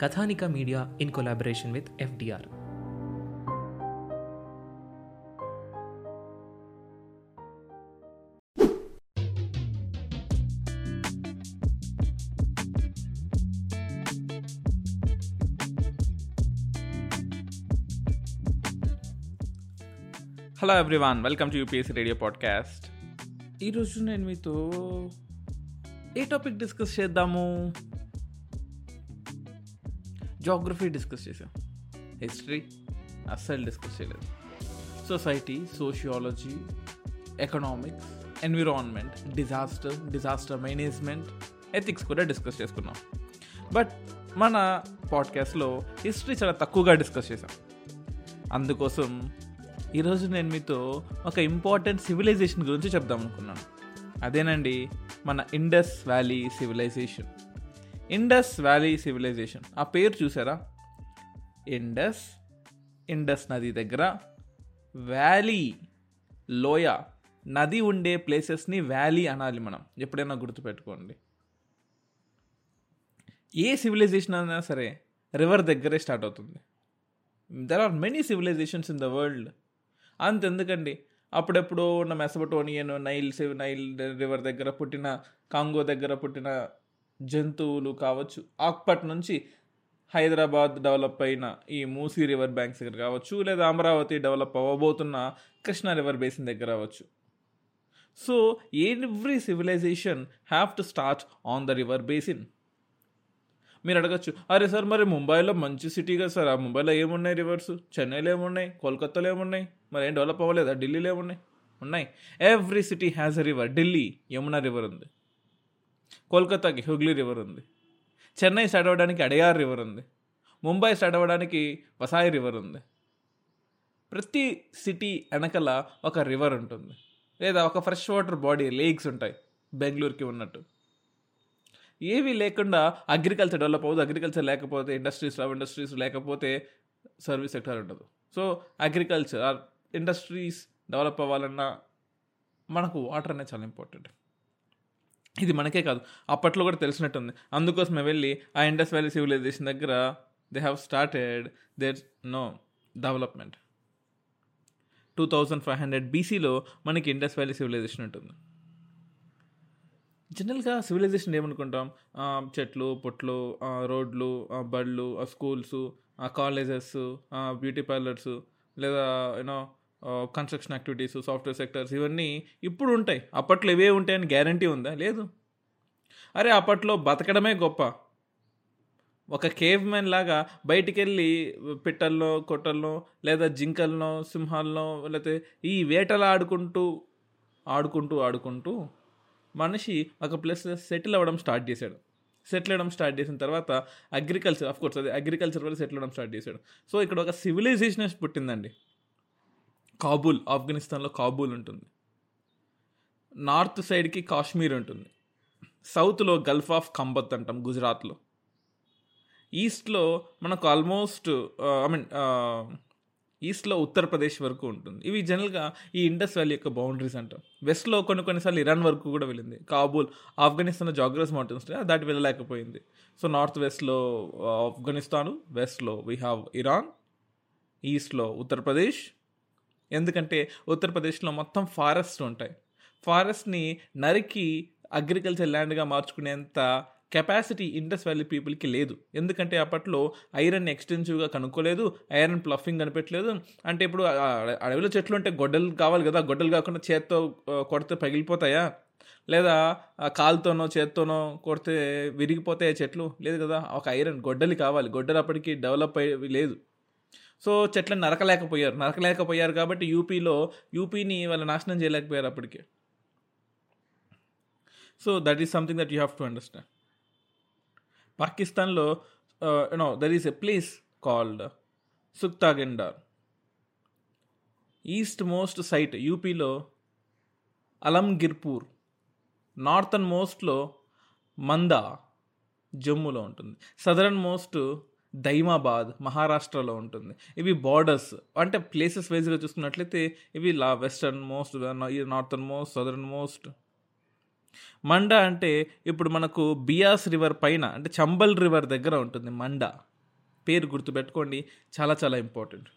Kathanika media in collaboration with FDR hello everyone welcome to UPSC radio podcast ఈరోజు నేను మీతో ఏ topic discuss చేద్దాము? జాగ్రఫీ డిస్కస్ చేసాం హిస్టరీ అస్సలు డిస్కస్ చేయలేదు. Society sociology economics environment disaster disaster management ethics కూడా డిస్కస్ చేసుకున్నాం. బట్ మన పాడ్కాస్ట్లో హిస్టరీ చాలా తక్కువగా డిస్కస్ చేసాం అందుకోసం ఈరోజు నేను మీతో ఒక ఇంపార్టెంట్ సివిలైజేషన్ గురించి చెప్దాం అనుకున్నాను. అదేనండి మన Indus valley civilization Indus valley civilization ఆ పేరు చూసారా? ఇండస్ ఇండస్ నది దగ్గర వ్యాలీ లోయ నది ఉండే ప్లేసెస్ని వ్యాలీ అనాలి మనం. ఎప్పుడైనా గుర్తుపెట్టుకోండి. ఏ సివిలైజేషన్ అయినా సరే రివర్ దగ్గరే స్టార్ట్ అవుతుంది. There are many civilizations in the world అంతెందుకండి? అప్పుడెప్పుడు ఉన్న మెసబటోనియన్ నైల్ నైల్ రివర్ దగ్గర పుట్టిన కాంగో దగ్గర పుట్టిన జంతువులు కావచ్చు. ఆక్పట్ నుంచి హైదరాబాద్ డెవలప్ అయిన ఈ మూసీ రివర్ బ్యాంక్స్ దగ్గర కావచ్చు లేదా అమరావతి డెవలప్ అవ్వబోతున్న కృష్ణా రివర్ బేసిన్ దగ్గర అవ్వచ్చు so every civilization have to start on the river basin. మీరు అడగచ్చు అరే సార్ మరి ముంబైలో మంచి సిటీ కదా సార్. ఆ ముంబైలో ఏమున్నాయి రివర్స్ చెన్నైలో ఏమున్నాయి? కోల్కత్తాలో ఏమున్నాయి? మరి ఏం డెవలప్ అవ్వలేదా? ఢిల్లీలో ఏమున్నాయి? ఉన్నాయి. Every city has a river Delhi Yamuna river ఉంది. కోల్కతాకి హుగ్లీ రివర్ ఉంది. చెన్నై స్టార్ట్ అవ్వడానికి అడయార్ రివర్ ఉంది. ముంబై స్టార్ట్ అవ్వడానికి వసాయి రివర్ ఉంది. ప్రతి సిటీ వెనకల ఒక రివర్ ఉంటుంది. లేదా ఒక ఫ్రెష్ వాటర్ బాడీ లేక్స్ ఉంటాయి బెంగళూరుకి ఉన్నట్టు. ఏవి లేకుండా అగ్రికల్చర్ డెవలప్ అవ్వదు. అగ్రికల్చర్ లేకపోతే ఇండస్ట్రీస్ రావు. ఇండస్ట్రీస్ లేకపోతే సర్వీస్ సెక్టర్ ఉండదు. So agriculture or industries develop అవ్వాలన్నా మనకు వాటర్ అనేది చాలా ఇంపార్టెంట్. ఇది మనకే కాదు అప్పట్లో కూడా తెలిసినట్టుంది. అందుకోసమే వెళ్ళి ఆ ఇండస్ వ్యాలీ సివిలైజేషన్ దగ్గర they have started there no development two thousand five hundred బీసీలో మనకి ఇండస్ వ్యాలీ సివిలైజేషన్ ఉంటుంది. జనరల్గా సివిలైజేషన్ ఏమనుకుంటాం? చెట్లు పొట్లు రోడ్లు బళ్ళు స్కూల్స్ కాలేజెస్ బ్యూటీ పార్లర్స్ లేదా you know construction activities software sectors ఇవన్నీ ఇప్పుడు ఉంటాయి. అప్పట్లో ఇవే ఉంటాయని గ్యారంటీ ఉందా? లేదు. అరే అప్పట్లో బతకడమే గొప్ప. ఒక కేవ్ మ్యాన్ లాగా బయటికి వెళ్ళి పిట్టల్లో కొట్టల్లో లేదా జింకల్లో సింహాల్లో లేకపోతే ఈ వేటలు ఆడుకుంటూ ఆడుకుంటూ ఆడుకుంటూ మనిషి ఒక ప్లేస్ సెటిల్ అవ్వడం స్టార్ట్ చేశాడు. సెటిల్ అవ్వడం స్టార్ట్ చేసిన తర్వాత అగ్రికల్చర్ ఆఫ్ కోర్స్ అది అగ్రికల్చర్ వల్ల సెటిల్ అవ్వడం స్టార్ట్ చేశాడు. సో ఇక్కడ ఒక సివిలైజేషన్ పుట్టిందండి. కాబూల్ ఆఫ్ఘనిస్తాన్లో కాబూల్ ఉంటుంది. నార్త్ సైడ్కి కాశ్మీర్ ఉంటుంది. సౌత్లో గల్ఫ్ ఆఫ్ కంబత్ అంటాం గుజరాత్లో. ఈస్ట్లో మనకు ఆల్మోస్ట్ ఐ మీన్ ఈస్ట్లో ఉత్తరప్రదేశ్ వరకు ఉంటుంది. ఇవి జనరల్గా ఈ ఇండస్ వ్యాలీ యొక్క బౌండరీస్ అంటాం. వెస్ట్లో కొన్ని కొన్నిసార్లు ఇరాన్ వరకు కూడా వెళ్ళింది. కాబూల్ ఆఫ్ఘనిస్తాన్ జాగ్రస్ మౌంటైన్స్ దాటి వెళ్ళలేకపోయింది. సో నార్త్ వెస్ట్లో ఆఫ్ఘనిస్తాను వెస్ట్లో వీ హ్యావ్ ఇరాన్ ఈస్ట్లో ఉత్తరప్రదేశ్ ఎందుకంటే ఉత్తరప్రదేశ్లో మొత్తం ఫారెస్ట్ ఉంటాయి. ఫారెస్ట్ని నరికి అగ్రికల్చర్ ల్యాండ్గా మార్చుకునేంత కెపాసిటీ ఇండస్ వ్యాలీ పీపుల్కి లేదు. ఎందుకంటే అప్పట్లో ఐరన్ ఎక్స్టెన్సివ్గా కనుక్కోలేదు ఐరన్ ప్లఫింగ్ కనిపెట్టలేదు. అంటే ఇప్పుడు అడవిలో చెట్లు ఉంటే గొడ్డలు కావాలి కదా గొడ్డలు కాకుండా చేత్తో కొడితే పగిలిపోతాయా? లేదా కాలుతోనో చేత్తోనో కొడితే విరిగిపోతాయి చెట్లు? లేదు కదా ఒక ఐరన్ గొడ్డలి కావాలి. గొడ్డలు అప్పటికి డెవలప్ అయ్యి లేదు. సో చెట్లను నరకలేకపోయారు. నరకలేకపోయారు కాబట్టి యూపీలో యూపీని వాళ్ళు నాశనం చేయలేకపోయారు అప్పటికే. So that is something that you have to understand పాకిస్తాన్లో you know there is a place called Sutkagendor east most site యూపీలో అలంగిర్పూర్ నార్థన్ మోస్ట్లో మందా జమ్మూలో ఉంటుంది. సదరన్ మోస్ట్ దైమాబాద్ మహారాష్ట్రలో ఉంటుంది. ఇవి బార్డర్స్ అంటే ప్లేసెస్ వైజ్గా చూసుకున్నట్లయితే ఇవి లా western most northern most southern most Manda అంటే ఇప్పుడు మనకు బియాస్ రివర్ పైన అంటే చంబల్ రివర్ దగ్గర ఉంటుంది మండ. పేరు గుర్తుపెట్టుకోండి చాలా చాలా ఇంపార్టెంట్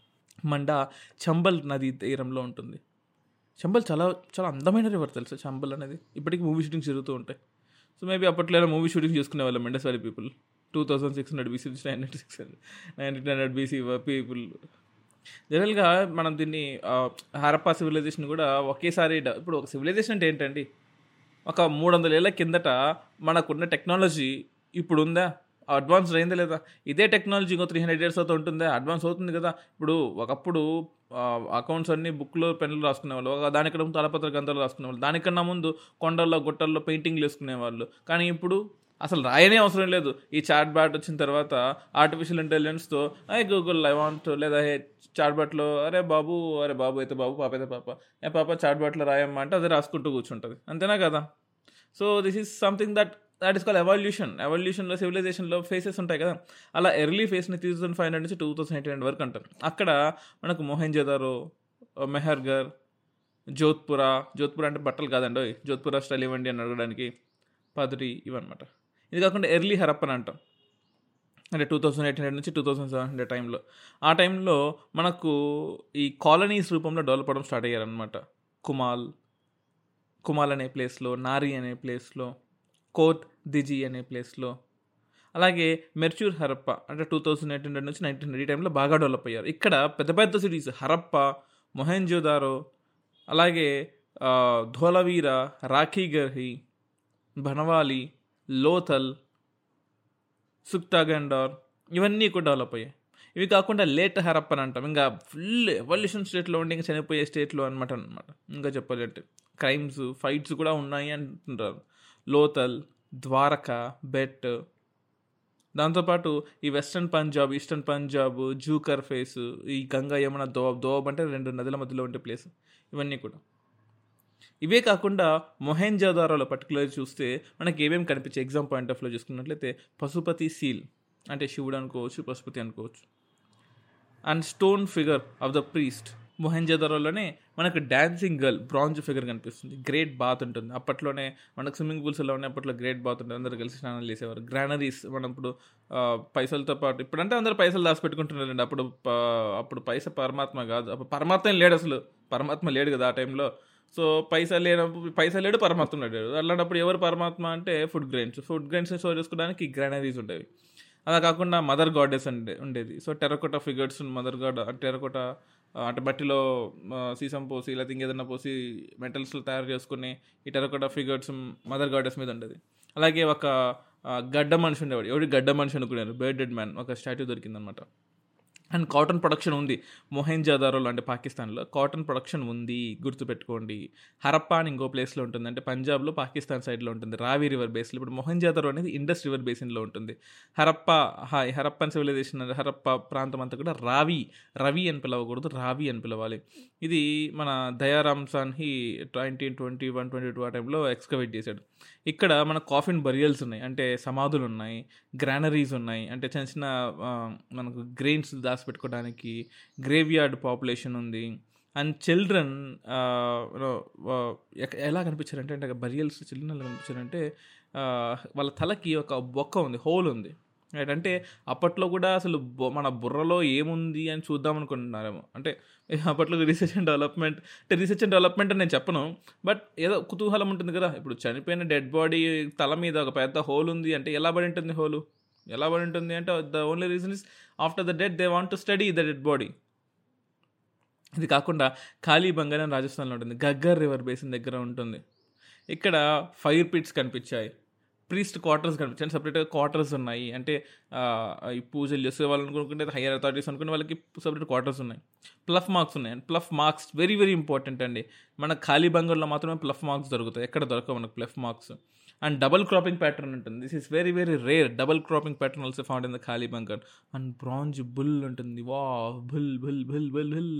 మండ చంబల్ నది తీరంలో ఉంటుంది. చంబల్ చాలా చాలా అందమైన రివర్ తెలుసు చంబల్ అనేది? ఇప్పటికీ మూవీ షూటింగ్స్ జరుగుతూ ఉంటాయి. సో మేబీ అప్పట్లో మూవీ షూటింగ్ చేసుకునే వాళ్ళం మెండస్ people two thousand six hundred BC నుంచి nine hundred six hundred nineteen hundred BC people జనరల్గా మనం దీన్ని హారప్పా సివిలైజేషన్ కూడా ఒకేసారి ఇప్పుడు ఒక సివిలైజేషన్ అంటే ఏంటండి? ఒక మూడు వందల ఏళ్ళ కిందట మనకున్న టెక్నాలజీ ఇప్పుడు ఉందా అడ్వాన్స్ అయిందా లేదా? ఇదే టెక్నాలజీ ఇంకో త్రీ హండ్రెడ్ ఇయర్స్ అవుతూ ఉంటుందా? అడ్వాన్స్ అవుతుంది కదా. ఇప్పుడు ఒకప్పుడు అకౌంట్స్ అన్ని బుక్లో పెన్నులు రాసుకునేవాళ్ళు ఒక దానికన్నా ముందు తలపత్ర గ్రంథాలు రాసుకునేవాళ్ళు దానికన్నా ముందు కొండల్లో గుట్టల్లో పెయింటింగ్లు వేసుకునేవాళ్ళు. కానీ ఇప్పుడు అసలు రాయనే అవసరం లేదు. ఈ చాట్ బ్యాట్ వచ్చిన తర్వాత ఆర్టిఫిషియల్ ఇంటెలిజెన్స్తో ఐ గూగుల్ ఐ వాంట్ లేదా హే చాట్ బ్యాట్లో అరే బాబు అరే బాబు అయితే బాబు పాప అయితే పాప ఏ పాప చాట్ బ్యాట్లో రాయమ్మా అంటే అది రాసుకుంటూ కూర్చుంటుంది. అంతేనా కదా? So this is something that that is call evolution ఎవల్యూషన్లో సివిలైజేషన్లో ఫేసెస్ ఉంటాయి కదా? అలా ఎర్లీ ఫేస్ని త్రీ థౌసండ్ ఫైవ్ హండ్రెడ్ నుంచి టూ థౌసండ్ ఎయిట్ హండ్రెడ్ వరకు అంటారు. అక్కడ మనకు మొహెంజదారో మెహర్గర్ జోధ్పురా జోధ్పురా అంటే బట్టలు కాదండి ఓయ్. జోధ్పురా స్టైల్ ఇవ్వండి అని అడగడానికి పదరి ఇవన్నమాట ఇది కాకుండా ఎర్లీ హరప్పన్ అంటాం. అంటే టూ థౌసండ్ ఎయిట్ హండ్రెడ్ నుంచి టూ థౌసండ్ సెవెన్ హండ్రెడ్ టైంలో. ఆ టైంలో మనకు ఈ కాలనీస్ రూపంలో డెవలప్ అవడం స్టార్ట్ అయ్యారనమాట కుమాల్ కుమాల్ అనే ప్లేస్లో నారి అనే ప్లేస్లో కోట్ దిజి అనే ప్లేస్లో అలాగే మెర్చూర్ హరప్ప అంటే టూ థౌసండ్ ఎయిట్ హండ్రెడ్ నుంచి నైన్టీన్ హండ్రెడ్ ఈ టైంలో బాగా డెవలప్ అయ్యారు. ఇక్కడ పెద్ద పెద్ద సిటీస్ హరప్ప మొహెంజోదారో అలాగే ధోలవీర రాఖీగర్హి భనవాలి లోథల్ సుక్తాగండార్ ఇవన్నీ కూడా డెవలప్ అయ్యాయి. ఇవి కాకుండా లేట్ హరప్పన్ అంటాం. ఇంకా ఫుల్ ఎవల్యూషన్ స్టేట్లో ఉండి ఇంకా చనిపోయే స్టేట్లో అనమాట అనమాట ఇంకా చెప్పాలంటే క్రైమ్స్ ఫైట్స్ కూడా ఉన్నాయి అంటుంటారు. లోతల్ ద్వారక బెట్. దాంతోపాటు ఈ western Punjab eastern Punjab Jhukar phase ఈ గంగా యమున దోబ్ దోబ్ అంటే రెండు నదుల మధ్యలో ఉండే ప్లేస్ ఇవన్నీ కూడా. ఇవే కాకుండా మొహెంజాదారోలో పర్టికులర్ చూస్తే మనకి ఏమేమి కనిపించే ఎగ్జామ్ పాయింట్ ఆఫ్లో చూసుకున్నట్లయితే పశుపతి సీల్ అంటే శివుడు అనుకోవచ్చు పశుపతి అనుకోవచ్చు. And stone figure of the priest మొహెంజోదారోలోనే మనకు డ్యాన్సింగ్ గర్ల్ బ్రాంజ్ ఫిగర్ కనిపిస్తుంది. గ్రేట్ బాత్ ఉంటుంది. అప్పట్లోనే మనకు స్విమ్మింగ్ పూల్స్ ఎలా ఉన్నాయి. అప్పట్లో గ్రేట్ బాత్ ఉంటుంది. అందరూ కలిసి స్నానాలు చేసేవారు. గ్రానరీస్ మనం ఇప్పుడు పైసలతో పాటు ఇప్పుడంటే అందరూ పైసలు దాచిపెట్టుకుంటున్నారండి. అప్పుడు అప్పుడు పైస పరమాత్మ కాదు. అప్పుడు పరమాత్మ లేడు అసలు. పరమాత్మ లేడు కదా ఆ టైంలో సో పైసా లేనప్పుడు పైసా లేడు పరమాత్మ లేడు అలాంటప్పుడు ఎవరు పరమాత్మ అంటే food grains food grains store చేసుకోవడానికి గ్రానరీస్ ఉండేవి. అలా కాకుండా మదర్ గాడెస్ ఉండే ఉండేది. So terracotta figures mother god terracotta అంటే మట్టిలో సీసం పోసి లేకపోతే ఇంకేదన్నా పోసి మెటల్స్లో తయారు చేసుకుని ఈ టెరకోటా ఫిగర్స్ మదర్ గాడెస్ మీద ఉండేది. అలాగే ఒక గడ్డ మనిషి ఉండేవాడు. ఎవడు? గడ్డ మనిషి అనుకున్నారు బర్డెడ్ మ్యాన్ ఒక స్టాట్యూ దొరికిందనమాట. అండ్ కాటన్ ప్రొడక్షన్ ఉంది. మొహెంజాదారో అంటే పాకిస్తాన్లో కాటన్ ప్రొడక్షన్ ఉంది. గుర్తుపెట్టుకోండి. హరప్పా అని ఇంకో ప్లేస్లో ఉంటుంది. అంటే పంజాబ్లో పాకిస్తాన్ సైడ్లో ఉంటుంది. రావి రివర్ బేస్లో ఇప్పుడు మొహెంజాదారో అనేది ఇండస్ రివర్ బేసిన్లో ఉంటుంది. హరప్పా హాయ్ హరప్పన్ సివిలైజేషన్ హరప్పా ప్రాంతం అంతా కూడా రావి రవి అని పిలవకూడదు. రావి అని పిలవాలి. ఇది మన Dayaram Sahni nineteen twenty one twenty two ఆ టైంలో ఎక్స్కవేట్ చేశాడు. ఇక్కడ మన కాఫిన్ బరియల్స్ ఉన్నాయి అంటే సమాధులు ఉన్నాయి గ్రానరీస్ ఉన్నాయి అంటే చిన్న చిన్న మనకు గ్రెయిన్స్ దాచిపెట్టుకోవడానికి గ్రేవ్ యార్డ్ పాపులేషన్ ఉంది. అండ్ చిల్డ్రన్ ఎలా కనిపించారంటే అంటే బరియల్స్ చిల్డ్రన్ ఎలా కనిపించారంటే వాళ్ళ తలకి ఒక బొక్క ఉంది హోల్ ఉంది. అంటే అప్పట్లో కూడా అసలు మన బుర్రలో ఏముంది అని చూద్దాం అనుకుంటున్నారేమో అంటే అప్పట్లో రీసెర్చ్ అండ్ డెవలప్మెంట్ అంటే రీసెర్చ్ అండ్ డెవలప్మెంట్ అని నేను చెప్పను. బట్ ఏదో కుతూహలం ఉంటుంది కదా. ఇప్పుడు చనిపోయిన డెడ్ బాడీ తల మీద ఒక పెద్ద హోల్ ఉంది అంటే ఎలా పడి ఉంటుంది హోలు ఎలా పడి ఉంటుంది అంటే the only reason is after the dead they want to study the dead body ఇది కాకుండా ఖాళీ బంగారం రాజస్థాన్లో ఉంటుంది. గగ్గర్ రివర్ బేసిన్ దగ్గర ఉంటుంది. ఇక్కడ ఫైర్ పిట్స్ కనిపించాయి. ప్రీస్ట్ క్వార్టర్స్ కనిపించండి సపరేట్గా క్వార్టర్స్ ఉన్నాయి. అంటే ఈ పూజలు చేసే వాళ్ళు అనుకుంటే హైయర్ అథారిటీస్ అనుకునే వాళ్ళకి సపరేట్ క్వార్టర్స్ ఉన్నాయి. ప్లఫ్ మార్క్స్ ఉన్నాయి. And plough marks very very important అండి. మన ఖాళీ బంగాల్లో మాత్రమే ప్లఫ్ మార్క్స్ దొరుకుతాయి. ఎక్కడ దొరకవు మనకు plough marks and double cropping pattern ఉంటుంది. This is very very rare double cropping pattern also found in the Kalibangan and bronze bull ఉంటుంది. వా bull bull bull bull bull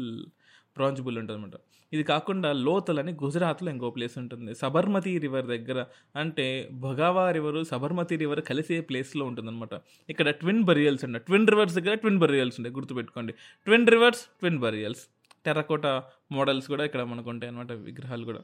ప్రాంజిబుల్ ఉంటుందన్నమాట. ఉంటుంది అనమాట ఇది కాకుండా లోతల్ అని గుజరాత్లో ఇంకో ప్లేస్ ఉంటుంది. సబర్మతి రివర్ దగ్గర అంటే భగావా రివర్ సబర్మతి రివర్ కలిసే ప్లేస్లో ఉంటుందన్నమాట. ఇక్కడ ట్విన్ బరియల్స్ ఉన్నాయి. ట్విన్ రివర్స్ దగ్గర ట్విన్ బరియల్స్ ఉంటాయి. గుర్తుపెట్టుకోండి. Twin rivers twin burials. Terracotta models కూడా ఇక్కడ మనకు ఉంటాయి అనమాట విగ్రహాలు కూడా.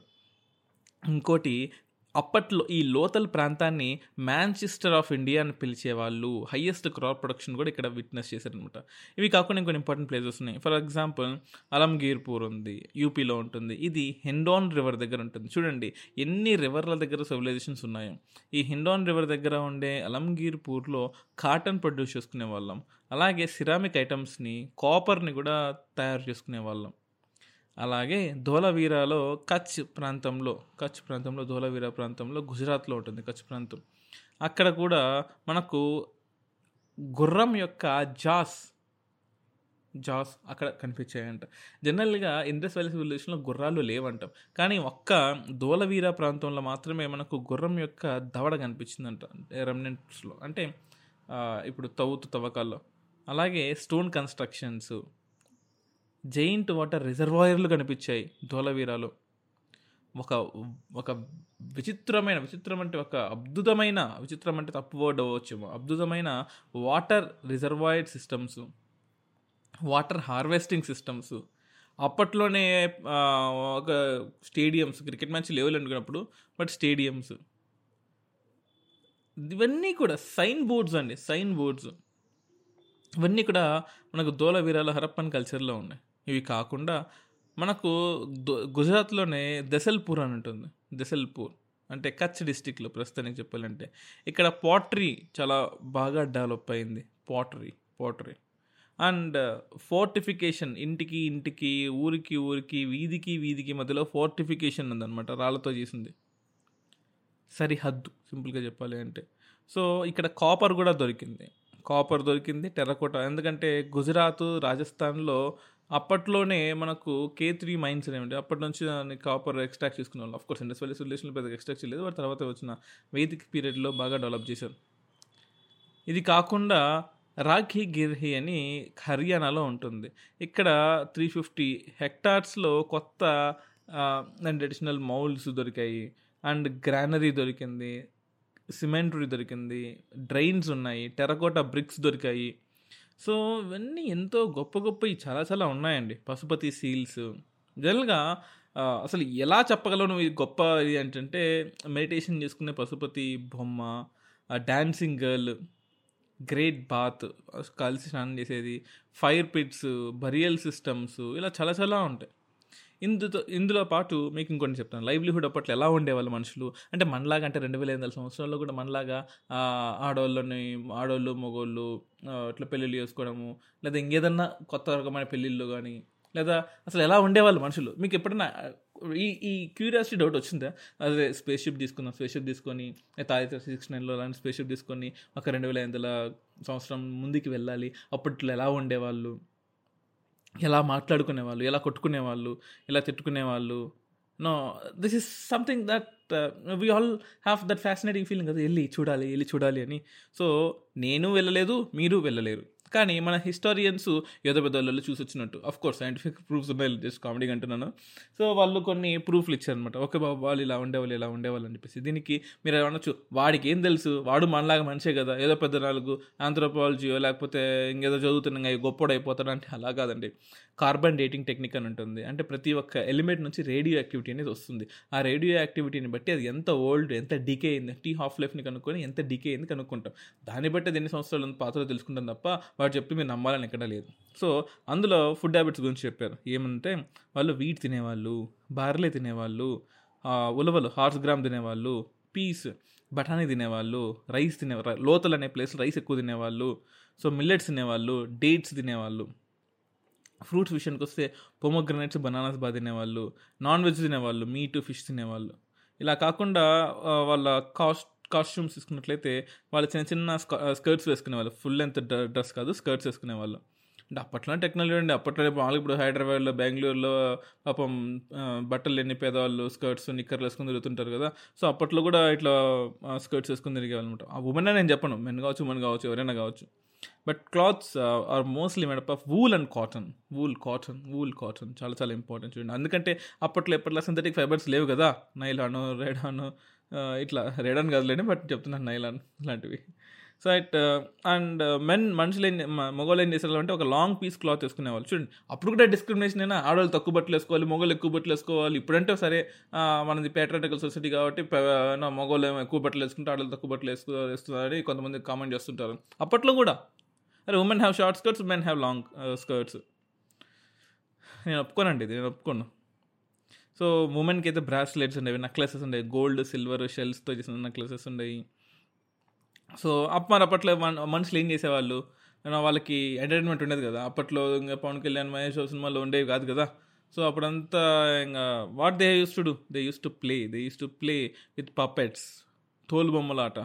ఇంకోటి అప్పట్లో ఈ లోతల్ ప్రాంతాన్ని మ్యాంచెస్టర్ ఆఫ్ ఇండియా అని పిలిచేవాళ్ళు హయ్యెస్ట్ క్రాప్ ప్రొడక్షన్ కూడా ఇక్కడ విట్నెస్ చేశారనమాట ఇవి కాకుండా ఇంకొన్ని ఇంపార్టెంట్ ప్లేసెస్ ఉన్నాయి. ఫర్ ఎగ్జాంపుల్ అలంగీర్పూర్ ఉంది యూపీలో ఉంటుంది ఇది హిండోన్ రివర్ దగ్గర ఉంటుంది. చూడండి ఎన్ని రివర్ల దగ్గర సివిలైజేషన్స్ ఉన్నాయో. ఈ హిండోన్ రివర్ దగ్గర ఉండే అలంగీర్పూర్లో కాటన్ ప్రొడ్యూస్ చేసుకునే వాళ్ళం అలాగే సిరామిక్ ఐటమ్స్ని కాపర్ని కూడా తయారు చేసుకునే వాళ్ళం అలాగే ధోలవీరాలో కచ్ ప్రాంతంలో కచ్ ప్రాంతంలో ధోలవీరా ప్రాంతంలో గుజరాత్లో ఉంటుంది కచ్ ప్రాంతం. అక్కడ కూడా మనకు గుర్రం యొక్క జాస్ జాస్ అక్కడ కనిపించాయంట. జనరల్గా ఇండస్ వ్యాలీ సివిలైజేషన్లో గుర్రాలు లేవంటాం. కానీ ఒక్క ధోలవీర ప్రాంతంలో మాత్రమే మనకు గుర్రం యొక్క దవడ కనిపించిందంట రెమినెంట్స్లో అంటే ఇప్పుడు తవ్వుతు తవ్వకాల్లో. అలాగే స్టోన్ కన్స్ట్రక్షన్స్ జైంట్ వాటర్ రిజర్వాయర్లు కనిపించాయి ధోలవీరాలో ఒక ఒక విచిత్రమైన విచిత్రం అంటే ఒక అద్భుతమైన విచిత్రం అంటే తప్పు వర్డ్ అవ్వచ్చేమో. అద్భుతమైన water reservoir systems water harvesting systems. అప్పట్లోనే ఒక స్టేడియమ్స్ క్రికెట్ మ్యాచ్ లేవలు అనుకున్నప్పుడు బట్ స్టేడియమ్స్. ఇవన్నీ కూడా సైన్ బోర్డ్స్ అండి సైన్ బోర్డ్స్. ఇవన్నీ కూడా మనకు దోలవీరాల హరప్పన్ కల్చర్లో ఉన్నాయి. ఇవి కాకుండా మనకు గుజరాత్లోనే దెసల్పూర్ అని ఉంటుంది. దెసల్పూర్. అంటే కచ్ డిస్టిక్లో ప్రస్తుతానికి చెప్పాలంటే. ఇక్కడ పాటరీ చాలా బాగా డెవలప్ అయింది. Pottery pottery. అండ్ ఫోర్టిఫికేషన్ ఇంటికి ఇంటికి ఊరికి ఊరికి వీధికి వీధికి మధ్యలో ఫోర్టిఫికేషన్ ఉందన్నమాట. రాళ్ళతో చేసింది. సరిహద్దు సింపుల్గా చెప్పాలి అంటే. సో ఇక్కడ కాపర్ కూడా దొరికింది. కాపర్ దొరికింది టెర్రకోట. ఎందుకంటే గుజరాత్ రాజస్థాన్లో అప్పట్లోనే మనకు కే త్రీ మైన్స్ అనేవి అప్పటి నుంచి దాన్ని కాపర్ ఎక్స్ట్రాక్ట్ చేసుకునే వాళ్ళు. కోర్స్ ఇండస్ వ్యాలీ రిలేషన్లో పెద్దగా ఎక్స్ట్రాక్ట్ చేయలేదు వారి తర్వాత వచ్చిన వేదిక పీరియడ్లో బాగా డెవలప్ చేశారు. ఇది కాకుండా రాఖీ గిర్హి అని హర్యానాలో ఉంటుంది. ఇక్కడ త్రీ ఫిఫ్టీ హెక్టార్స్లో కొత్త అండ్ అడిషనల్ మౌల్స్ దొరికాయి. అండ్ గ్రానరీ దొరికింది సిమెంటరీ దొరికింది డ్రైన్స్ ఉన్నాయి టెరకోటా బ్రిక్స్ దొరికాయి. సో ఇవన్నీ ఎంతో గొప్ప గొప్పవి చాలా చాలా ఉన్నాయండి. పశుపతి సీల్స్. జనరల్గా అసలు ఎలా చెప్పగలను ఇది గొప్ప ఇది ఏంటంటే మెడిటేషన్ చేసుకునే పశుపతి బొమ్మ డ్యాన్సింగ్ గర్ల్ గ్రేట్ బాత్ కలిసి స్నానం చేసేది ఫైర్ పిట్స్ బరియల్ సిస్టమ్స్ ఇలా చాలా చాలా ఉంటాయి. ఇందుతో ఇందులో పాటు మీకు ఇంకొన్ని చెప్తాను. లైవ్లీహుడ్ అప్పట్లో ఎలా ఉండేవాళ్ళు మనుషులు? అంటే మనలాగా అంటే రెండు వేల ఎనిమిది వందల సంవత్సరాల్లో కూడా మనలాగా ఆడవాళ్ళని ఆడవాళ్ళు మగవాళ్ళు ఇట్లా పెళ్ళిళ్ళు చేసుకోవడము లేదా ఇంకేదన్నా కొత్త రకమైన పెళ్ళిళ్ళు కానీ లేదా అసలు ఎలా ఉండేవాళ్ళు మనుషులు? మీకు ఎప్పుడైనా ఈ ఈ క్యూరియాసిటీ డౌట్ వచ్చిందా? అదే స్పేస్ షిప్ తీసుకుందాం స్పేస్ షిప్ తీసుకొని తాయిత సిక్స్ నైన్లో అలాంటి స్పేస్ షిప్ తీసుకొని ఒక రెండు వేల ఐదు వందల సంవత్సరం ముందుకు వెళ్ళాలి. అప్పట్లో ఎలా ఉండేవాళ్ళు? ఎలా మాట్లాడుకునేవాళ్ళు ఎలా కొట్టుకునేవాళ్ళు ఎలా తిట్టుకునేవాళ్ళు. No this is something that we all have that fascinating feeling కదా వెళ్ళి చూడాలి వెళ్ళి చూడాలి అని. సో నేను వెళ్ళలేదు మీరు వెళ్ళలేరు. కానీ మన హిస్టారియన్స్ ఏదో పెద్ద వాళ్ళు చూసి వచ్చినట్టు అఫ్ కోర్స్ సైంటిఫిక్ ప్రూఫ్స్ ఉన్నాయి జస్ట్ కామెడీ అంటున్నాను సో వాళ్ళు కొన్ని ప్రూఫ్లు ఇచ్చారనమాట ఓకే బాబు వాళ్ళు ఇలా ఉండేవాళ్ళు ఇలా ఉండేవాళ్ళు అని చెప్పేసి. దీనికి మీరు అనొచ్చు? వాడికి ఏం తెలుసు? వాడు మనలాగా మనిషే కదా. ఏదో పెద్ద నాలుగు ఆంథ్రోపాలజీయో లేకపోతే ఇంకేదో చదువుతున్నా గొప్పడు అయిపోతాడు అంటే అలా కాదండి. కార్బన్ డేటింగ్ టెక్నిక్ అని ఉంటుంది. అంటే ప్రతి ఒక్క ఎలిమెంట్ నుంచి రేడియో యాక్టివిటీ అనేది వస్తుంది. ఆ రేడియో యాక్టివిటీని బట్టి అది ఎంత ఓల్డ్ ఎంత డికే అయింది? టీ హాఫ్ లైఫ్ని కనుక్కొని ఎంత డికే అయింది కనుక్కుంటాం. దాన్ని బట్టి అది ఎన్ని సంవత్సరాలు పాత్ర పాత్రలో తెలుసుకుంటాం తప్ప వాడు చెప్తే మీరు నమ్మాలని ఎక్కడ లేదు. సో అందులో ఫుడ్ హ్యాబిట్స్ గురించి చెప్పారు. ఏమంటే వాళ్ళు వీట్ తినేవాళ్ళు బార్లే తినేవాళ్ళు ఉలవలు హార్స్ గ్రామ్ తినేవాళ్ళు పీస్ బఠానీ తినేవాళ్ళు రైస్ తినే లోతలు అనే ప్లేస్లో రైస్ ఎక్కువ తినేవాళ్ళు సో మిల్లెట్స్ తినేవాళ్ళు డేట్స్ తినేవాళ్ళు ఫ్రూట్స్ విషయానికి వస్తే పొమోగ్రనేట్స్ బనానాస్ బాగా తినేవాళ్ళు నాన్ వెజ్ తినేవాళ్ళు మీట్ ఫిష్ తినేవాళ్ళు. ఇలా కాకుండా వాళ్ళ కాస్ట్ కాస్ట్యూమ్స్ తీసుకున్నట్లయితే వాళ్ళు చిన్న చిన్న స్కర్ట్స్ వేసుకునేవాళ్ళు. ఫుల్ లెంత్ డ్రెస్ కాదు స్కర్ట్స్ వేసుకునేవాళ్ళు. అంటే అప్పట్లో టెక్నాలజీ అండి. అప్పట్లో వాళ్ళు ఇప్పుడు హైదరాబాద్లో బెంగళూరులో పాపం బట్టలు ఎన్ని పేదవాళ్ళు స్కర్ట్స్ నిక్కర్లు వేసుకుని తిరుగుతుంటారు కదా. సో అప్పట్లో కూడా ఇట్లా స్కర్ట్స్ వేసుకుని తిరిగేవాళ్ళు అనమాట ఆ ఉమెన్ నేను చెప్పను. మెన్ కావచ్చు ఉమెన్ కావచ్చు ఎవరైనా కావచ్చు. But clothes are mostly made up of wool and cotton wool cotton wool cotton చాలా చాలా ఇంపార్టెంట్ చూడండి. ఎందుకంటే అప్పట్లో ఎప్పట్లో సింథటిక్ ఫైబర్స్ లేవు కదా. నైలాను రెడాను ఇట్లా రేడాన్ కాదులేండి బట్ చెప్తున్నాను నైలాన్ ఇలాంటివి సో ఇట్ అండ్ మెన్ మనుషులు ఏం మగవాళ్ళు ఏం చేసేవాళ్ళు అంటే ఒక లాంగ్ పీస్ క్లాత్ వేసుకునేవాళ్ళు. చూడండి అప్పుడు కూడా డిస్క్రిమినేషన్ అయినా ఆడవాళ్ళు తక్కువ బట్టలు వేసుకోవాలి మగవాళ్ళు ఎక్కువ బట్టలు వేసుకోవాలి. ఇప్పుడంటే సరే మనది పేట్రాటికల్ సొసైటీ కాబట్టి మగవాళ్ళు ఏమో ఎక్కువ బట్టలు వేసుకుంటే ఆడవాళ్ళు తక్కువ బట్టలు వేసుకో వేస్తున్నారని కొంతమంది కామెంట్ చేస్తుంటారు. అప్పట్లో కూడా. అరే women have short skirts men have long skirts నేను ఒప్పుకోనండి ఇది నేను ఒప్పుకోను. సో ఉమెన్కి అయితే బ్రాస్లెట్స్ ఉండేవి నెక్లెసెస్ ఉండేవి. గోల్డ్ సిల్వర్ షెల్స్తో చేసిన నెక్లెసెస్ ఉండేవి. సో అప్మార్ అప్పట్లో మనుషులు ఏం చేసేవాళ్ళు? వాళ్ళకి ఎంటర్టైన్మెంట్ ఉండేది కదా. అప్పట్లో ఇంకా పవన్ కళ్యాణ్ మహేష్ సినిమాలో ఉండేవి కాదు కదా. సో అప్పుడంతా ఇంకా what they use to do? They use to play. They use to play with puppets. తోలు బొమ్మల ఆట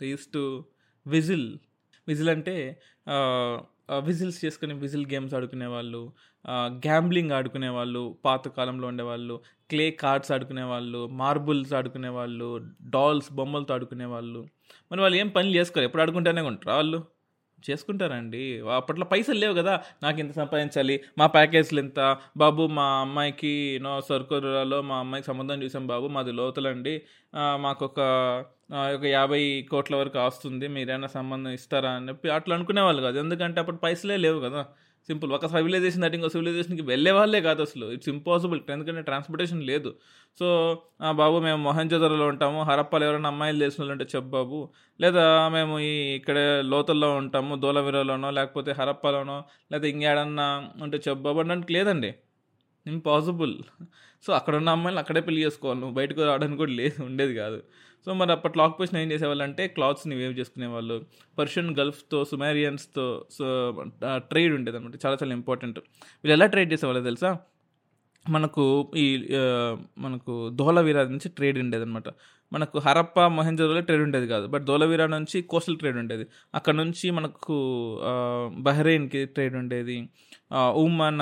they use to whistle. Whistle అంటే విజిల్స్ చేసుకుని విజిల్ గేమ్స్ ఆడుకునే వాళ్ళు గ్యాంబ్లింగ్ ఆడుకునే వాళ్ళు పాతకాలంలో ఉండేవాళ్ళు క్లే కార్డ్స్ ఆడుకునే వాళ్ళు మార్బుల్స్ ఆడుకునే వాళ్ళు డాల్స్ బొమ్మలతో ఆడుకునే వాళ్ళు మరి వాళ్ళు ఏం పని చేసుకోరు ఎప్పుడు ఆడుకుంటూనే ఉంటారు వాళ్ళు. చేసుకుంటారండి. అప్పట్లో పైసలు లేవు కదా నాకు ఇంత సంపాదించాలి మా ప్యాకేజ్లు ఇంత బాబు మా అమ్మాయికి నో సరుకులలో మా అమ్మాయికి సంబంధం చూసాం బాబు మాది లోతులండి. మాకు ఒక ఒక యాభై కోట్ల వరకు వస్తుంది మీరైనా సంబంధం ఇస్తారా అని చెప్పి అట్లా అనుకునేవాళ్ళు కాదు ఎందుకంటే అప్పుడు పైసలే లేవు కదా. సింపుల్. ఒక సివిలైజేషన్ దాటి ఇంకో సివిలైజేషన్కి వెళ్ళే వాళ్ళే కాదు అసలు. ఇట్స్ ఇంపాసిబుల్ ఎందుకంటే ట్రాన్స్పోర్టేషన్ లేదు. సో ఆ, బాబు మేము మొహంజోదరలో ఉంటాము. హరప్పాలు ఎవరైనా అమ్మాయిలు చేసిన వాళ్ళు ఉంటే చెప్పు బాబు. లేదా మేము ఈ ఇక్కడ లోతల్లో ఉంటాము దోలవీరలోనో లేకపోతే హరప్పాలోనో లేదా ఇంకేడన్నా ఉంటే చెప్పు బాబు అనడానికి లేదండి. ఇంపాసిబుల్ సో అక్కడ ఉన్న అమ్మాయిలు అక్కడే పెళ్ళి చేసుకోవాలి నువ్వు బయటకు రావడానికి కూడా లేదు ఉండేది కాదు. సో మరి అప్పట్లో ఆక్యుపేషన్ ఏం చేసేవాళ్ళు అంటే క్లాత్స్ని వేవ్ చేసుకునేవాళ్ళు? పర్షియన్ గల్ఫ్తో సుమేరియన్స్తో సో ట్రేడ్ ఉండేది అనమాట చాలా చాలా ఇంపార్టెంట్. వీళ్ళు ఎలా ట్రేడ్ చేసేవాళ్ళు తెలుసా? మనకు ఈ మనకు ధోలవీరా నుంచి ట్రేడ్ ఉండేది అనమాట మనకు హరప్ప మొహంజోదలో ట్రేడ్ ఉండేది కాదు. బట్ ధోలవీరా నుంచి కోస్టల్ ట్రేడ్ ఉండేది. అక్కడ నుంచి మనకు బహ్రెయిన్కి ట్రేడ్ ఉండేది. ఉమ్ అన్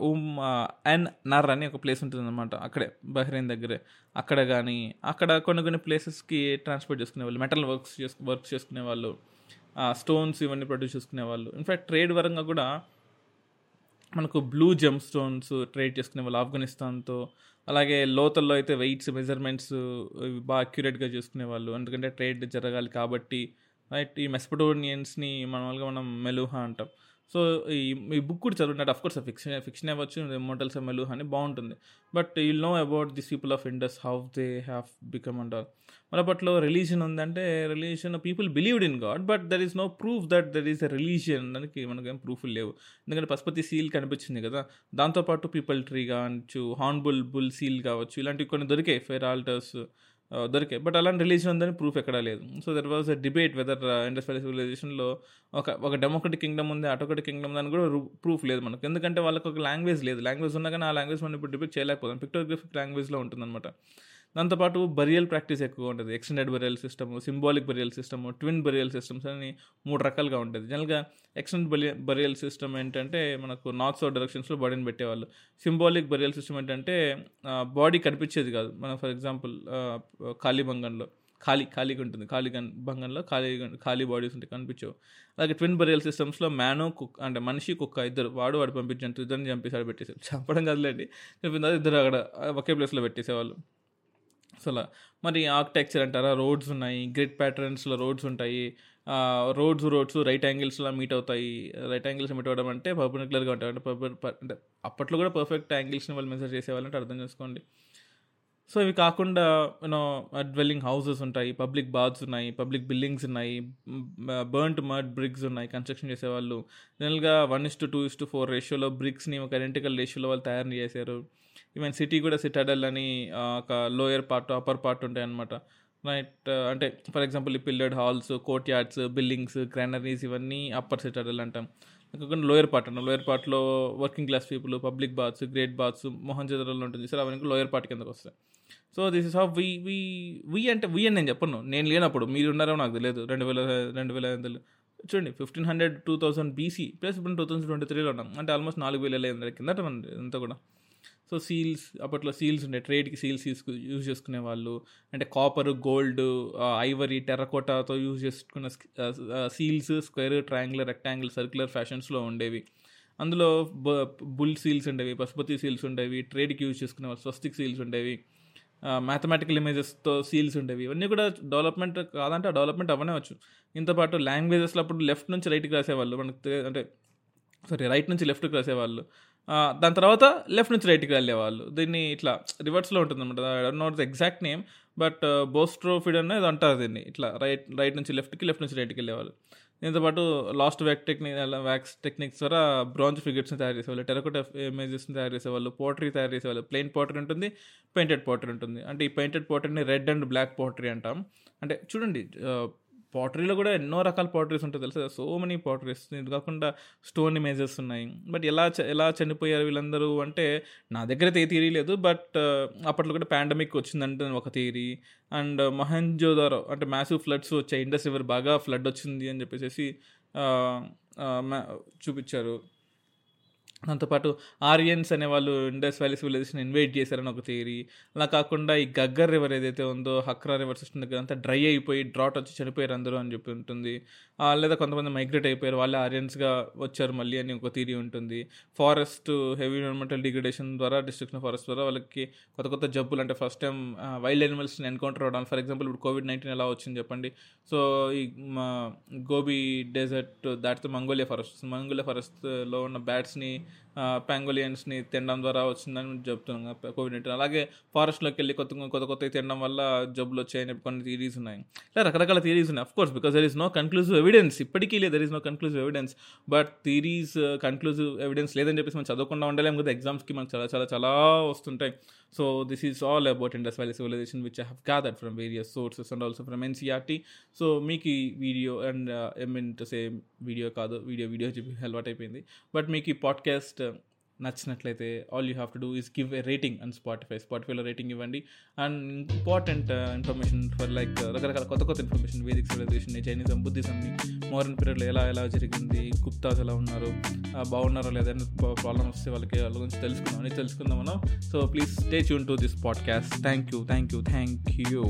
ఉమ్ అన్ నర్ అని ఒక ప్లేస్ ఉంటుంది అనమాట అక్కడే బహ్రెయిన్ దగ్గరే. అక్కడ కానీ అక్కడ కొన్ని కొన్ని ప్లేసెస్కి ట్రాన్స్పోర్ట్ చేసుకునేవాళ్ళు మెటల్ వర్క్స్ చేసు వర్క్స్ చేసుకునేవాళ్ళు స్టోన్స్ ఇవన్నీ ప్రొడ్యూస్ చేసుకునేవాళ్ళు. ఇన్ఫ్యాక్ట్ ట్రేడ్ పరంగా కూడా మనకు బ్లూ జెమ్ స్టోన్స్ ట్రేడ్ చేసుకునే వాళ్ళు ఆఫ్ఘనిస్తాన్తో అలాగే లోతల్లో అయితే వెయిట్స్ మెజర్మెంట్స్ బాగా అక్యురేట్గా చేసుకునే వాళ్ళు. ఎందుకంటే ట్రేడ్ జరగాలి కాబట్టి రైట్ ఈ మెస్పటోనియన్స్ని మామూలుగా మనం మెలుహా అంటాం. సో ఈ ఈ బుక్ కూడా చదివినట్టు అఫ్ కోర్స్ ఫిక్షన్ ఫిక్షన్ అవ్వచ్చు మోటల్స్ ఎమ్మెల్యూ అని బాగుంటుంది. But you know about this people of Indus how they have become and all మన అప్పట్లో రిలీజన్ ఉందంటే religion people believed in god but there is no proof that there is a religion దానికి మనకేం ప్రూఫ్ లేవు. ఎందుకంటే Pashupati seal కనిపించింది కదా. దాంతోపాటు పీపుల్ ట్రీ కావచ్చు హార్న్బుల్ బుల్ సీల్ కావచ్చు ఇలాంటివి కొన్ని దొరికాయి ఫెయిర్ ఆల్టర్స్ దొరికాయి. బట్ అలాంటి రిలీజన్ ఉందని ప్రూఫ్ ఎక్కడా లేదు. So there was a debate whether Indus valley సివిలైజేషన్లో ఒక ఒక డెమోక్రటిక్ కింగ్డమ్ ఉంది ఆటోక్రటిక్ కింగ్డమ్ దాని కూడా ప్రూఫ్ లేదు మనకు. ఎందుకంటే వాళ్ళకి ఒక లాంగ్వేజ్ లేదు. లాంగ్వేజ్ ఉన్నా కానీ ఆ లాంగ్వేజ్ మనం ఇప్పుడు డిబేట్ చేయలేకపోతాం పిక్టోగ్రఫిక్ లాంగ్వేజ్లో ఉంటుందన్నమాట. దాంతోపాటు బరియల్ ప్రాక్టీస్ ఎక్కువ ఉంటుంది. Extended burial system symbolic burial system twin burial systems అని మూడు రకాలుగా ఉంటుంది. జనరల్గా ఎక్స్టెండ్ బరియల్ బరియల్ సిస్టమ్ ఏంటంటే మనకు నార్త్ సౌత్ డైరెక్షన్స్లో బాడీని పెట్టేవాళ్ళు. సింబాలిక్ బరియల్ సిస్టమ్ ఏంటంటే బాడీ కనిపించేది కాదు. మన ఫర్ ఎగ్జాంపుల్ కాళీబంగంలో ఖాళీ ఖాళీగా ఉంటుంది. ఖాళీ కన్ భంగంలో ఖాళీ ఖాళీ బాడీస్ ఉంటాయి కనిపించవు. అలాగే ట్విన్ బరియల్ సిస్టమ్స్లో మ్యాను కుక్ అంటే మనిషి కుక్క ఇద్దరు వాడు వాడు పంపించండి ఇద్దరిని చంపేసాడు పెట్టేసారు చంపడం కదలేండి. చెప్పింది ఇద్దరు అక్కడ ఒకే ప్లేస్లో పెట్టేసేవాళ్ళు. అసలు మరి ఆర్కిటెక్చర్ అంటారా? రోడ్స్ ఉన్నాయి గ్రిడ్ ప్యాటర్న్స్లో రోడ్స్ ఉంటాయి రోడ్స్ రోడ్స్ రైట్ యాంగిల్స్లో మీట్ అవుతాయి. రైట్ యాంగిల్స్ మీట్ అవ్వడం అంటే పర్పెండిక్యులర్గా ఉంటాయి. అంటే పర్ప- అంటే అప్పట్లో కూడా పర్ఫెక్ట్ యాంగిల్స్ని వాళ్ళు మెజర్ చేసేవాళ్ళంటే అర్థం చేసుకోండి. సో ఇవి కాకుండా యూనో డ్వెల్లింగ్ హౌసెస్ ఉంటాయి పబ్లిక్ బాత్స్ ఉన్నాయి పబ్లిక్ బిల్డింగ్స్ ఉన్నాయి బర్న్ట్ మడ్ బ్రిక్స్ ఉన్నాయి కన్స్ట్రక్షన్ చేసేవాళ్ళు. జనరల్గా one is to two is to four రేషియోలో బ్రిక్స్ని ఒక ఐడెంటికల్ రేషియోలో వాళ్ళు తయారు చేశారు. ఈవెన్ సిటీ కూడా సిటాడల్ అని ఒక లోయర్ పార్ట్ అప్పర్ పార్ట్ ఉంటాయి అనమాట రైట్ అంటే ఫర్ ఎగ్జాంపుల్ ఈ pillared halls courtyards buildings granaries ఇవన్నీ అప్పర్ సిటాడల్ అంటాం. కాకుండా లోయర్ పార్ట్ అన్న లోయర్ పార్ట్లో working class people public baths great baths Mohan చదరలో ఉంటుంది. సార్ అవన్నీ లోయర్ పార్ట్ కిందకు వస్తాయి. సో దిస్ ఇస్ హాఫ్ వి వి వి అంటే వి అని నేను చెప్పను. నేను లేనప్పుడు మీరు ఉన్నారో నాకు తెలియదు. రెండు వేల రెండు వేల ఐదు వందలు. చూడండి fifteen hundred two thousand BC plus ఇప్పుడు టూ థౌసండ్ ట్వంటీ త్రీలో ఉన్నాం. అంటే ఆల్మోస్ట్ నాలుగు వేల ఐదు వందల కిందట మన అంతా కూడా. సో సీల్స్ అప్పట్లో సీల్స్ ఉండే ట్రేడ్కి సీల్స్ తీసుకు యూజ్ చేసుకునే వాళ్ళు. అంటే కాపర్ గోల్డ్ ఐవరీ టెర్రకోటాతో యూజ్ చేసుకున్న seals square triangular rectangle circular ఫ్యాషన్స్లో ఉండేవి. అందులో బుల్ సీల్స్ ఉండేవి పశుపతి సీల్స్ ఉండేవి ట్రేడ్కి యూజ్ చేసుకునే వాళ్ళు స్వస్తిక్ సీల్స్ ఉండేవి. మ్యాథమెటికల్ ఇమేజెస్తో సీల్స్ ఉండేవి. ఇవన్నీ కూడా డెవలప్మెంట్ కాదంటే డెవలప్మెంట్ అవ్వనే వచ్చు ఇంతపాటు లాంగ్వేజెస్లో అప్పుడు లెఫ్ట్ నుంచి రైట్కి రాసేవాళ్ళు. మనకు అంటే సారీ రైట్ నుంచి లెఫ్ట్కి రాసేవాళ్ళు. దాని తర్వాత లెఫ్ట్ నుంచి రైట్కి వెళ్ళేవాళ్ళు. దీన్ని ఇట్లా రివర్స్లో ఉంటుంది అనమాట I don't know the exact name but boustrophedon అనేది అంటారు దీన్ని. ఇట్లా రైట్ రైట్ నుంచి లెఫ్ట్కి లెఫ్ట్ నుంచి రైట్కి వెళ్ళేవాళ్ళు. దీంతో పాటు lost wax technique wax techniques ద్వారా బ్రాంజ్ ఫిగర్స్ని తయారు చేసేవాళ్ళు టెరకోట ఇమేజెస్ని తయారు చేసేవాళ్ళు పోటరీ తయారు చేసేవాళ్ళు. ప్లెయిన్ పోటరీ ఉంటుంది పెయింటెడ్ పోటరీ ఉంటుంది. అంటే ఈ పెయింటెడ్ పోటరీని రెడ్ అండ్ బ్లాక్ పోటరీ అంటాం. అంటే చూడండి uh, పాటరీలో కూడా ఎన్నో రకాల పాటరీస్ ఉంటాయి తెలుసా? సో మెనీ పాటరీస్ ఇది కాకుండా స్టోన్ ఇమేజెస్ ఉన్నాయి. బట్ ఎలా చ- ఎలా చనిపోయారు వీళ్ళందరూ అంటే నా దగ్గర అయితే ఏ థియరీ లేదు బట్ uh, అప్పట్లో కూడా పాండమిక్ వచ్చిందంటే ఒక థియరీ అండ్ మహంజోదారో అంటే మ్యాసివ్ ఫ్లడ్స్ వచ్చాయి. ఇండస్ రివర్ బాగా ఫ్లడ్ వచ్చింది అని చెప్పేసి uh, uh, చూపించారు. దాంతోపాటు ఆరియన్స్ అనే వాళ్ళు ఇండస్ వ్యాలీ సివిలైజేషన్ ఇన్వైట్ చేశారని ఒక థియరీ. అలా కాకుండా ఈ గగ్గర్ రివర్ ఏదైతే ఉందో హక్రా రివర్ సిస్టమ్ దగ్గర అంతా డ్రై అయిపోయి డ్రాట్ వచ్చి చనిపోయారు అందరూ అని చెప్పి ఉంటుంది. లేదా కొంతమంది మైగ్రేట్ అయిపోయారు వాళ్ళే ఆరియన్స్గా వచ్చారు మళ్ళీ అని ఒక థియరీ ఉంటుంది. ఫారెస్ట్ హెవీ ఎన్విరాన్మెంటల్ డిగ్రేడేషన్ ద్వారా డిస్ట్రిక్షన్ ఫారెస్ట్ ద్వారా వాళ్ళకి కొత్త కొత్త జబ్బులు అంటే ఫస్ట్ టైం వైల్డ్ యానిమల్స్ని ఎన్కౌంటర్ అవ్వడం. ఫర్ ఎగ్జాంపుల్ ఇప్పుడు కోవిడ్ నైన్టీన్ ఎలా వచ్చింది చెప్పండి. సో ఈ మా గోబీ డెజర్ట్ దాటితో మంగోలియా ఫారెస్ట్ మంగోలియా ఫారెస్ట్లో ఉన్న బ్యాట్స్ని ప్యాంగోలియన్స్ని తినడం ద్వారా వచ్చిందని చెప్తున్నాం కోవిడ్ నైన్టీన్ అలాగే ఫారెస్ట్లోకి వెళ్ళి కొత్త కొత్త కొత్త తినడం వల్ల జబ్బులు వచ్చాయని కొన్ని థీరీస్ ఉన్నాయి. ఇలా రకరకాల థీరీస్ ఉన్నాయి. Course because there is no conclusive evidence ఇప్పటికీ లేదు there is no conclusive evidence but theories conclusive evidence లేదని చెప్పేసి మనం చదవకుండా ఉండలేము కదా ఎగ్జామ్స్కి మనకు చాలా చాలా చాలా వస్తుంటాయి. So this is all about Indus valley civilization which I have gathered from various sources and also from NCERT so మీకు ఈ video and I mean to say video కాదు వీడియో వీడియో చెప్పి అలవాటు అయిపోయింది బట్ మీకు ఈ పాడ్కాస్ట్ నచ్చినట్లయితే all you have to do is give a rating and Spotify స్పాటిఫైలో rating ఇవ్వండి. And important information for like రకరకాల కొత్త కొత్త ఇన్ఫర్మేషన్ వేదిక్ సివిలైజేషన్ చైనీజం బుద్ధిజంని మోడర్న్ పీరియడ్లో ఎలా ఎలా జరిగింది గుప్తాస్ ఎలా ఉన్నారు uh, బాగున్నారో లేదా ప్రాబ్లమ్ వస్తే వాళ్ళకి వాళ్ళ గురించి తెలుసుకుందాం. అని తెలుసుకుందాం మనం. So please stay tune to this podcast thank you thank you thank you